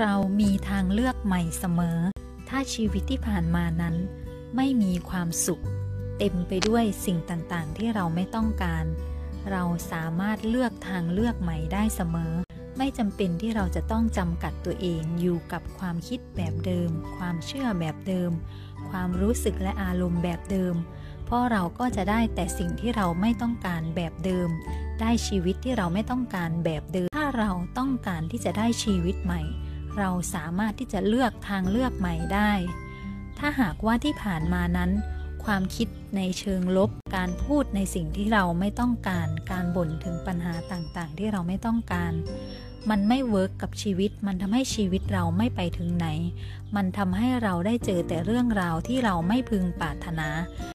เรามีทางเลือกใหม่เสมอ ถ้าชีวิตที่ผ่านมานั้น ไม่มีความสุข เต็มไปด้วยสิ่งต่างๆ ที่เราไม่ต้องการ เราสามารถเลือกทางเลือกใหม่ได้เสมอ ไม่จำเป็นที่เราจะต้องจำกัดตัวเองอยู่กับความคิดแบบเดิม ความเชื่อแบบเดิม ความรู้สึกและอารมณ์แบบเดิม เพราะเราก็จะได้แต่สิ่งที่เราไม่ต้องการแบบเดิม ได้ชีวิตที่เราไม่ต้องการแบบเดิม ถ้าเราต้องการที่จะได้ชีวิตใหม่ เราสามารถที่จะเลือกทางเลือกใหม่ได้ ถ้าหากว่าที่ผ่านมานั้น ความคิดในเชิงลบ การพูดในสิ่งที่เราไม่ต้องการ การบ่นถึงปัญหาต่างๆ ที่เราไม่ต้องการ มันไม่ work กับชีวิต มันทำให้ชีวิตเราไม่ไปถึงไหน มันทำให้เราได้เจอแต่เรื่องราวที่เราไม่พึงปรารถนา